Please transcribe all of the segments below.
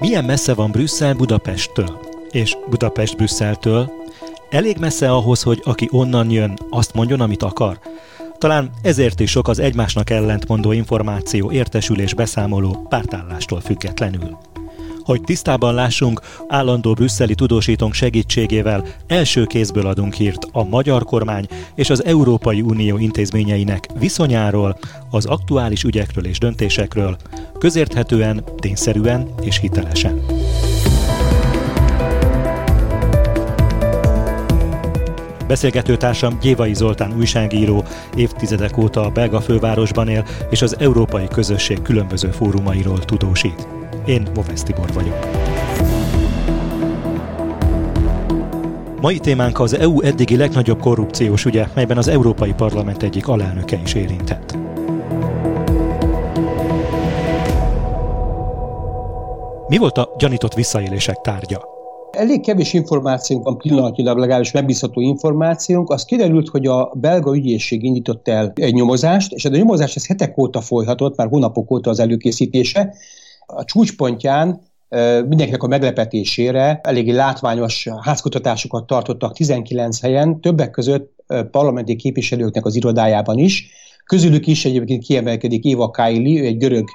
Milyen messze van Brüsszel Budapesttől? És Budapest Brüsszeltől? Elég messze ahhoz, hogy aki onnan jön, azt mondjon, amit akar? Talán ezért is sok az egymásnak ellentmondó információ, értesülés, beszámoló pártállástól függetlenül. Hogy tisztában lássunk, állandó brüsszeli tudósítónk segítségével első kézből adunk hírt a magyar kormány és az Európai Unió intézményeinek viszonyáról, az aktuális ügyekről és döntésekről, közérthetően, tényszerűen és hitelesen. Beszélgetőtársam Gyévai Zoltán újságíró, évtizedek óta a belga fővárosban él, és az európai közösség különböző fórumairól tudósít. Én Movesz Tibor vagyok. Mai témánk az EU eddigi legnagyobb korrupciós ügye, melyben az Európai Parlament egyik alelnöke is érintett. Mi volt a gyanított visszaélések tárgya? Elég kevés információnk van pillanatilag, legalábbis megbízható információnk. Az kiderült, hogy a belga ügyészség indított el egy nyomozást, és ez a nyomozás ez hetek óta folyhatott, már hónapok óta az előkészítése. A csúcspontján mindenkinek a meglepetésére eléggé látványos házkutatásokat tartottak 19 helyen, többek között parlamenti képviselőknek az irodájában is. Közülük is egyébként kiemelkedik Éva Kaili, ő egy görög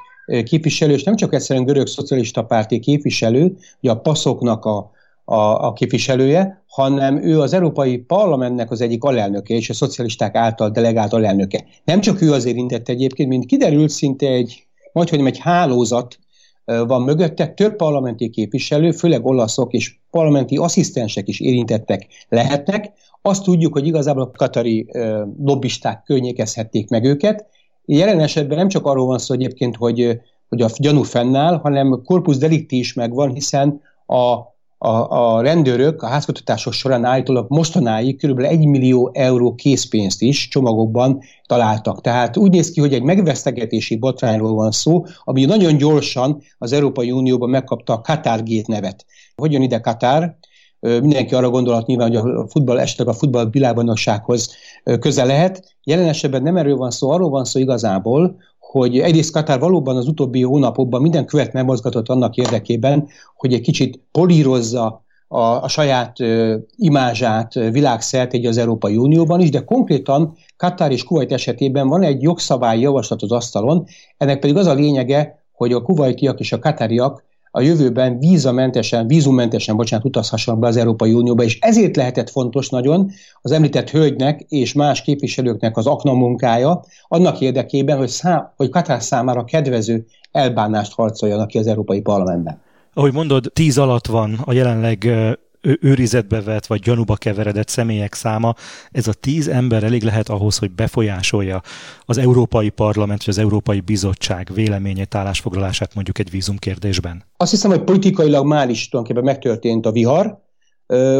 képviselő, és nem csak egyszerűen görög szocialista párti képviselő, ugye a passzoknak a, a, a képviselője, hanem ő az Európai Parlamentnek az egyik alelnöke, és a szocialisták által delegált alelnöke. Nem csak ő az érintett egyébként, mint kiderült, szinte egy, majdhogy egy hálózat van mögötte, több parlamenti képviselő, főleg olaszok és parlamenti asszisztensek is érintettek lehetnek. Azt tudjuk, hogy igazából a katari lobbisták környékezhették meg őket. Jelen esetben nem csak arról van szó egyébként, hogy, hogy a gyanú fennáll, hanem korpus delikti is megvan, hiszen a a, a rendőrök a házkutatások során állítólag mostanáig kb. 1 millió euró készpénzt is csomagokban találtak. Tehát úgy néz ki, hogy egy megvesztegetési botrányról van szó, ami nagyon gyorsan az Európai Unióban megkapta a Gate nevet. Hogy jön ide Katár? Mindenki arra gondolat nyilván, hogy a futball esetleg a futball világbajnoksághoz közel lehet. Jelen esetben nem erről van szó, arról van szó igazából, hogy egyrészt Katár valóban az utóbbi hónapokban minden követ megmozgatott annak érdekében, hogy egy kicsit polírozza a, a saját ö, imázsát világszerte egy az Európai Unióban is, de konkrétan Katár és Kuwait esetében van egy jogszabályi javaslat az asztalon, ennek pedig az a lényege, hogy a kuwaitiak és a katáriak a jövőben vízamentesen, vízummentesen, bocsánat, utazhassanak be az Európai Unióba, és ezért lehetett fontos nagyon az említett hölgynek és más képviselőknek az akna munkája, annak érdekében, hogy, szá- hogy Katár számára kedvező elbánást harcoljanak ki az Európai Parlamentben. Ahogy mondod, tíz alatt van a jelenleg őrizetbe vett vagy gyanúba keveredett személyek száma, ez a tíz ember elég lehet ahhoz, hogy befolyásolja az Európai Parlament vagy az Európai Bizottság véleményét, állásfoglalását mondjuk egy vízumkérdésben? Azt hiszem, hogy politikailag már is tulajdonképpen megtörtént a vihar.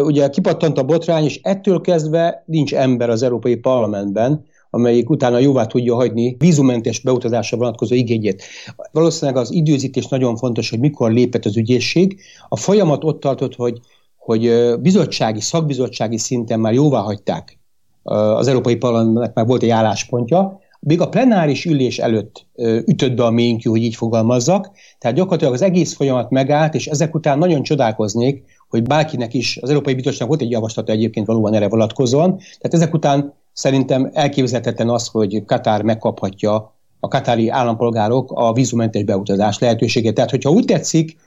Ugye kipattant a botrány, és ettől kezdve nincs ember az Európai Parlamentben, amelyik utána jóvá tudja hagyni vízumentes beutazásra vonatkozó igényét. Valószínűleg az időzítés nagyon fontos, hogy mikor lépett az ügyészség. A folyamat ott tartott, hogy hogy bizottsági, szakbizottsági szinten már jóvá hagyták az Európai Parlamentnek már volt egy álláspontja, még a plenáris ülés előtt ütött be a ménkű, hogy így fogalmazzak, tehát gyakorlatilag az egész folyamat megállt, és ezek után nagyon csodálkoznék, hogy bárkinek is, az Európai Bizottság volt egy javaslata egyébként valóban erre vonatkozóan, tehát ezek után szerintem elképzelhetetlen az, hogy Katár megkaphatja a katári állampolgárok a vízumentes beutazás lehetőségét. Tehát, hogyha úgy tetszik,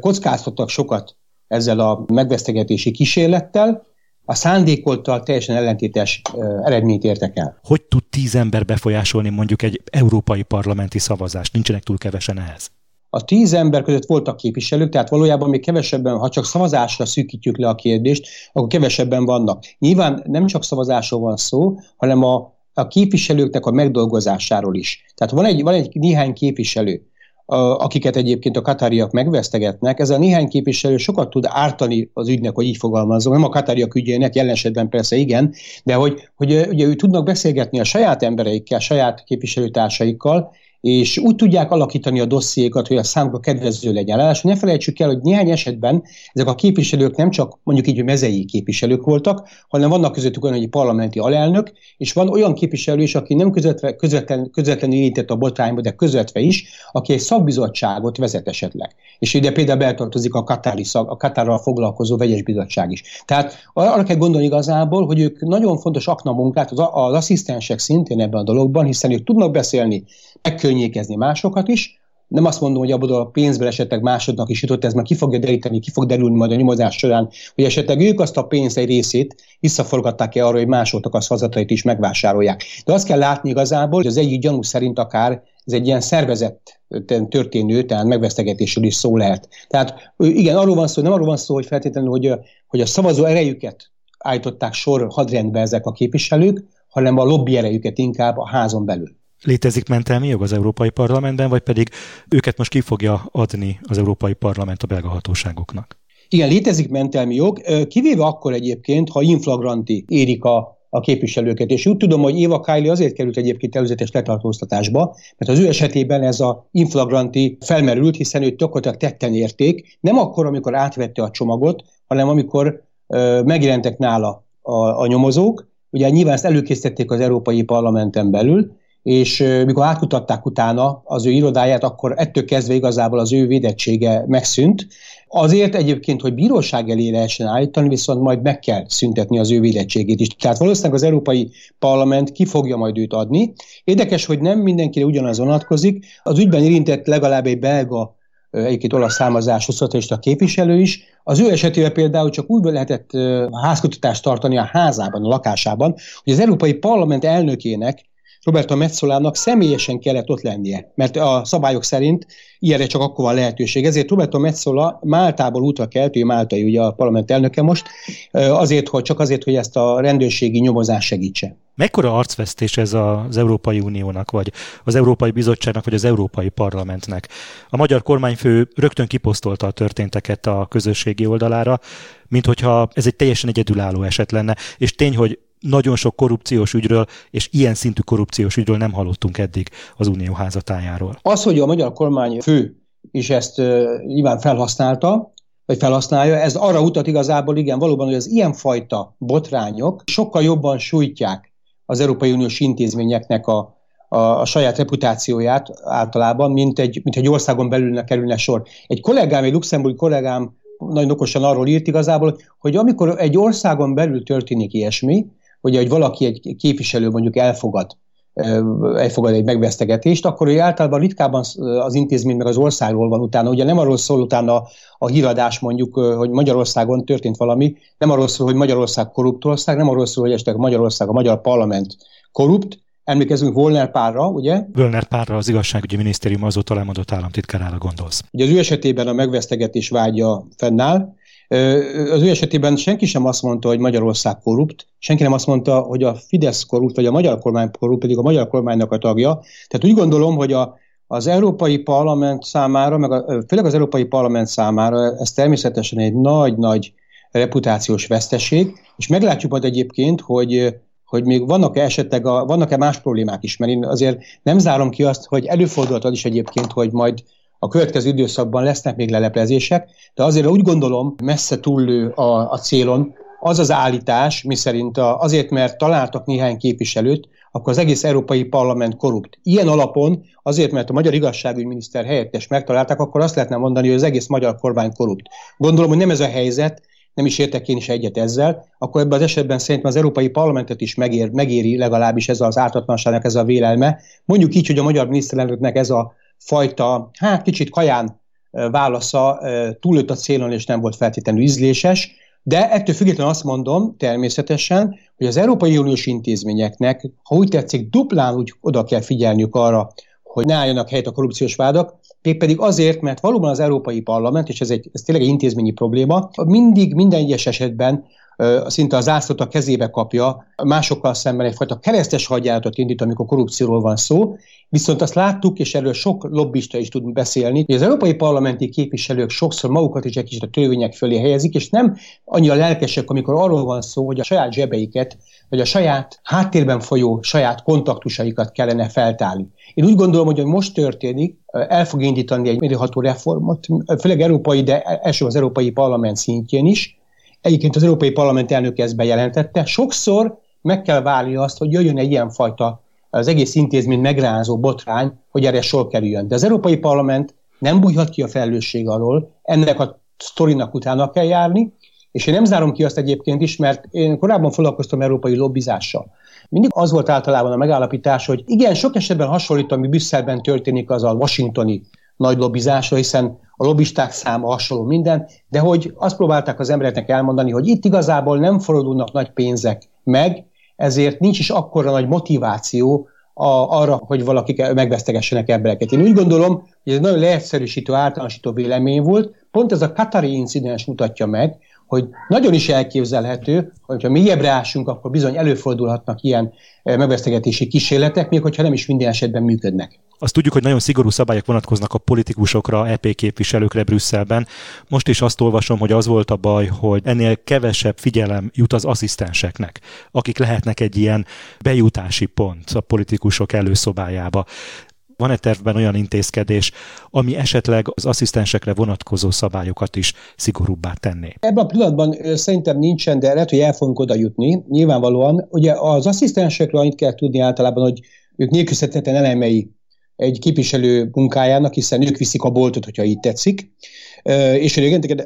kockáztattak sokat ezzel a megvesztegetési kísérlettel, a szándékoltal teljesen ellentétes eredményt értek el. Hogy tud tíz ember befolyásolni mondjuk egy európai parlamenti szavazást? Nincsenek túl kevesen ehhez. A tíz ember között voltak képviselők, tehát valójában még kevesebben, ha csak szavazásra szűkítjük le a kérdést, akkor kevesebben vannak. Nyilván nem csak szavazásról van szó, hanem a, a képviselőknek a megdolgozásáról is. Tehát van egy, van egy néhány képviselő, akiket egyébként a katáriak megvesztegetnek, ez a néhány képviselő sokat tud ártani az ügynek, hogy így fogalmazom, nem a katáriak ügyének, jelen esetben persze igen, de hogy, hogy ugye ő tudnak beszélgetni a saját embereikkel, saját képviselőtársaikkal, és úgy tudják alakítani a dossziékat, hogy a számukra kedvező legyen. Ráadásul ne felejtsük el, hogy néhány esetben ezek a képviselők nem csak mondjuk így, mezei képviselők voltak, hanem vannak közöttük olyan, hogy parlamenti alelnök, és van olyan képviselő is, aki nem közvetve, közvetlen, közvetlenül érintett a botrányba, de közvetve is, aki egy szakbizottságot vezet esetleg. És ide például betartozik a Katári szak, a Katárral foglalkozó vegyes bizottság is. Tehát arra kell gondolni igazából, hogy ők nagyon fontos aknamunkát, az, az asszisztensek szintén ebben a dologban, hiszen ők tudnak beszélni, megkönnyékezni másokat is, nem azt mondom, hogy abból a pénzből esetleg másodnak is jutott, ez már ki fogja deríteni, ki fog derülni majd a nyomozás során, hogy esetleg ők azt a pénz egy részét visszaforgatták-e arra, hogy másoknak az hazatait is megvásárolják. De azt kell látni igazából, hogy az egyik gyanú szerint akár ez egy ilyen szervezett történő, tehát megvesztegetésről is szó lehet. Tehát igen, arról van szó, nem arról van szó, hogy feltétlenül, hogy a, hogy a szavazó erejüket állították sor hadrendbe ezek a képviselők, hanem a lobby erejüket inkább a házon belül. Létezik mentelmi jog az Európai Parlamentben, vagy pedig őket most ki fogja adni az Európai Parlament a belga hatóságoknak? Igen, létezik mentelmi jog, kivéve akkor egyébként, ha inflagranti érik a, a képviselőket. És úgy tudom, hogy Éva Kylie azért került egyébként előzetes letartóztatásba, mert az ő esetében ez a inflagranti felmerült, hiszen őt gyakorlatilag tetten érték, nem akkor, amikor átvette a csomagot, hanem amikor ö, megjelentek nála a, a nyomozók. Ugye nyilván ezt előkészítették az Európai Parlamenten belül, és mikor átkutatták utána az ő irodáját, akkor ettől kezdve igazából az ő védettsége megszűnt. Azért egyébként, hogy bíróság elé lehessen állítani, viszont majd meg kell szüntetni az ő védettségét is. Tehát valószínűleg az Európai Parlament ki fogja majd őt adni. Érdekes, hogy nem mindenkire ugyanaz vonatkozik. Az ügyben érintett legalább egy belga egyébként olasz származású szocialista képviselő is. Az ő esetében például csak úgy lehetett házkutatást tartani a házában, a lakásában, hogy az Európai Parlament elnökének Roberto Metzolának személyesen kellett ott lennie, mert a szabályok szerint ilyenre csak akkor van lehetőség. Ezért Roberto Metzola Máltából útra kelt, ő Máltai ugye a parlament elnöke most, azért, hogy csak azért, hogy ezt a rendőrségi nyomozást segítse. Mekkora arcvesztés ez az Európai Uniónak, vagy az Európai Bizottságnak, vagy az Európai Parlamentnek? A magyar kormányfő rögtön kiposztolta a történteket a közösségi oldalára, mint hogyha ez egy teljesen egyedülálló eset lenne, és tény, hogy nagyon sok korrupciós ügyről, és ilyen szintű korrupciós ügyről nem hallottunk eddig az Unió házatájáról. Az, hogy a magyar kormány fő is ezt uh, nyilván felhasználta, vagy felhasználja, ez arra utat igazából, igen, valóban, hogy az ilyenfajta botrányok sokkal jobban sújtják az Európai Uniós intézményeknek a, a, a saját reputációját általában, mint egy, mint egy országon belül kerülne sor. Egy kollégám, egy luxemburgi kollégám nagyon okosan arról írt igazából, hogy amikor egy országon belül történik ilyesmi, ugye, hogy valaki egy képviselő mondjuk elfogad, elfogad egy megvesztegetést, akkor ő általában ritkábban az intézmény meg az országról van utána. Ugye nem arról szól utána a híradás mondjuk, hogy Magyarországon történt valami, nem arról szól, hogy Magyarország korrupt ország, nem arról szól, hogy esetleg Magyarország, a magyar parlament korrupt, Emlékezünk Volner párra, ugye? Volner párra az igazságügyi minisztérium azóta lemondott államtitkárára gondolsz. Ugye az ő esetében a megvesztegetés vágya fennáll, az ő esetében senki sem azt mondta, hogy Magyarország korrupt, senki nem azt mondta, hogy a Fidesz korrupt, vagy a magyar kormány korrupt, pedig a magyar kormánynak a tagja. Tehát úgy gondolom, hogy a, az Európai Parlament számára, meg a, főleg az Európai Parlament számára ez természetesen egy nagy-nagy reputációs veszteség, és meglátjuk majd egyébként, hogy hogy még vannak-e esetleg, a, vannak-e más problémák is, mert én azért nem zárom ki azt, hogy előfordulhat az is egyébként, hogy majd a következő időszakban lesznek még leleplezések, de azért úgy gondolom, messze túllő a, a célon az az állítás, miszerint azért, mert találtak néhány képviselőt, akkor az egész Európai Parlament korrupt. Ilyen alapon, azért, mert a magyar igazságügyminiszter helyettes megtalálták, akkor azt lehetne mondani, hogy az egész magyar kormány korrupt. Gondolom, hogy nem ez a helyzet, nem is értek én is egyet ezzel, akkor ebben az esetben szerintem az Európai Parlamentet is megér, megéri legalábbis ez az ártatlanságnak ez a vélelme. Mondjuk így, hogy a magyar miniszterelnöknek ez a fajta, hát kicsit kaján válasza túlött a célon, és nem volt feltétlenül ízléses, de ettől függetlenül azt mondom természetesen, hogy az Európai Uniós intézményeknek, ha úgy tetszik, duplán úgy oda kell figyelniük arra, hogy ne álljanak helyet a korrupciós vádak, pedig azért, mert valóban az Európai Parlament, és ez, egy, ez tényleg egy intézményi probléma, mindig minden egyes esetben szinte az zászlót a kezébe kapja, másokkal szemben egyfajta keresztes hagyjáratot indít, amikor korrupcióról van szó, viszont azt láttuk, és erről sok lobbista is tud beszélni, hogy az európai parlamenti képviselők sokszor magukat is egy kicsit a törvények fölé helyezik, és nem annyira lelkesek, amikor arról van szó, hogy a saját zsebeiket, vagy a saját háttérben folyó saját kontaktusaikat kellene feltálni. Én úgy gondolom, hogy most történik, el fog indítani egy mélyreható reformot, főleg európai, de első az európai parlament szintjén is, Egyébként az Európai Parlament elnöke ezt bejelentette. Sokszor meg kell várni azt, hogy jöjjön egy ilyenfajta az egész intézmény megrázó botrány, hogy erre sor kerüljön. De az Európai Parlament nem bújhat ki a felelősség alól, ennek a sztorinak utána kell járni, és én nem zárom ki azt egyébként is, mert én korábban foglalkoztam európai lobbizással. Mindig az volt általában a megállapítás, hogy igen, sok esetben hasonlít, ami Brüsszelben történik, az a washingtoni nagy lobbizásra, hiszen a lobbisták száma hasonló minden, de hogy azt próbálták az embereknek elmondani, hogy itt igazából nem fordulnak nagy pénzek meg, ezért nincs is akkora nagy motiváció a, arra, hogy valakik megvesztegessenek embereket. Én úgy gondolom, hogy ez nagyon leegyszerűsítő, általánosító vélemény volt. Pont ez a Katari incidens mutatja meg, hogy nagyon is elképzelhető, hogy ha mélyebbre ásunk, akkor bizony előfordulhatnak ilyen eh, megvesztegetési kísérletek, még hogyha nem is minden esetben működnek. Azt tudjuk, hogy nagyon szigorú szabályok vonatkoznak a politikusokra, EP képviselőkre Brüsszelben. Most is azt olvasom, hogy az volt a baj, hogy ennél kevesebb figyelem jut az asszisztenseknek, akik lehetnek egy ilyen bejutási pont a politikusok előszobájába. Van-e tervben olyan intézkedés, ami esetleg az asszisztensekre vonatkozó szabályokat is szigorúbbá tenné? Ebben a pillanatban szerintem nincsen, de lehet, hogy el fogunk oda jutni. Nyilvánvalóan, ugye az asszisztensekről annyit kell tudni általában, hogy ők nélkülözhetetlen elemei egy képviselő munkájának, hiszen ők viszik a boltot, hogyha így tetszik, és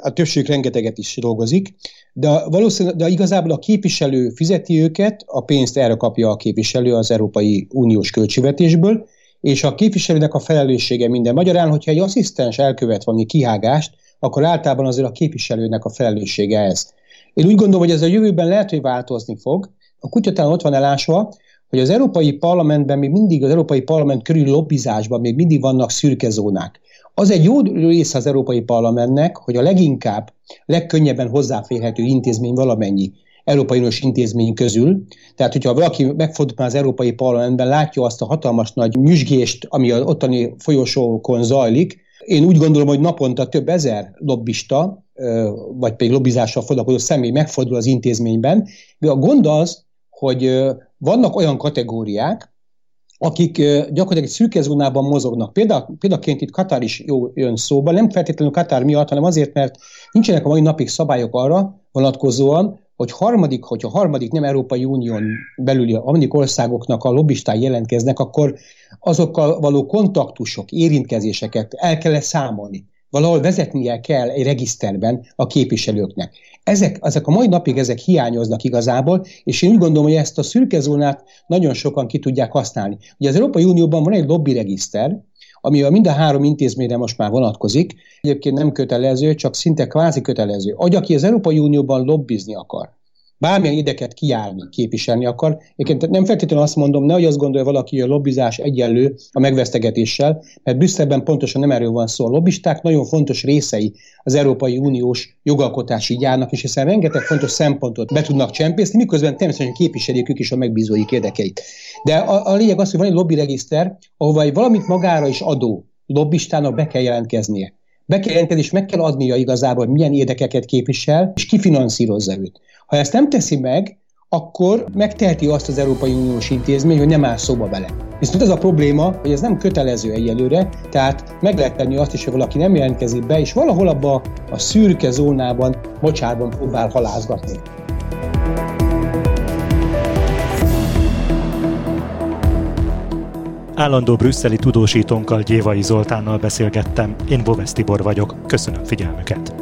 a többségük rengeteget is dolgozik, de, valószínűleg, de igazából a képviselő fizeti őket, a pénzt erre kapja a képviselő az Európai Uniós költségvetésből, és a képviselőnek a felelőssége minden. Magyarán, hogyha egy asszisztens elkövet valami kihágást, akkor általában azért a képviselőnek a felelőssége ez. Én úgy gondolom, hogy ez a jövőben lehet, hogy változni fog. A kutyatán ott van elásva, hogy az Európai Parlamentben még mindig, az Európai Parlament körül lobbizásban még mindig vannak szürke zónák. Az egy jó része az Európai Parlamentnek, hogy a leginkább, legkönnyebben hozzáférhető intézmény valamennyi Európai Uniós intézmény közül. Tehát, hogyha valaki megfordul az Európai Parlamentben, látja azt a hatalmas nagy nyüzsgést, ami az ottani folyosókon zajlik, én úgy gondolom, hogy naponta több ezer lobbista, vagy pedig lobbizással foglalkozó személy megfordul az intézményben. De a gond az, hogy vannak olyan kategóriák, akik gyakorlatilag egy szürke zónában mozognak. Példa, példaként itt Katár is jó jön szóba, nem feltétlenül Katár miatt, hanem azért, mert nincsenek a mai napig szabályok arra vonatkozóan, hogy harmadik, hogyha harmadik nem Európai Unión belüli a harmadik országoknak a lobbistái jelentkeznek, akkor azokkal való kontaktusok, érintkezéseket el kell számolni. Valahol vezetnie kell egy regiszterben a képviselőknek. Ezek, ezek a mai napig ezek hiányoznak igazából, és én úgy gondolom, hogy ezt a szürke zónát nagyon sokan ki tudják használni. Ugye az Európai Unióban van egy lobby regiszter, ami a mind a három intézményre most már vonatkozik, egyébként nem kötelező, csak szinte kvázi kötelező. Hogy aki az Európai Unióban lobbizni akar, bármilyen ideket kiállni, képviselni akar. Egyébként nem feltétlenül azt mondom, nehogy azt gondolja valaki, hogy a lobbizás egyenlő a megvesztegetéssel, mert Brüsszelben pontosan nem erről van szó. A lobbisták nagyon fontos részei az Európai Uniós jogalkotási gyárnak, és hiszen rengeteg fontos szempontot be tudnak csempészni, miközben természetesen képviselik ők is a megbízóik érdekeit. De a, a lényeg az, hogy van egy lobbyregiszter, ahova valamit magára is adó lobbistának be kell jelentkeznie. Be kell jelentkezni, és meg kell adnia igazából, hogy milyen érdekeket képvisel, és ki finanszírozza őt. Ha ezt nem teszi meg, akkor megteheti azt az Európai Uniós intézmény, hogy nem áll szóba vele. Viszont az a probléma, hogy ez nem kötelező egyelőre, tehát meg lehet tenni azt is, hogy valaki nem jelentkezik be, és valahol abban a szürke zónában, mocsárban próbál halázgatni. Állandó brüsszeli tudósítónkkal Gyévai Zoltánnal beszélgettem. Én Boves Tibor vagyok. Köszönöm figyelmüket!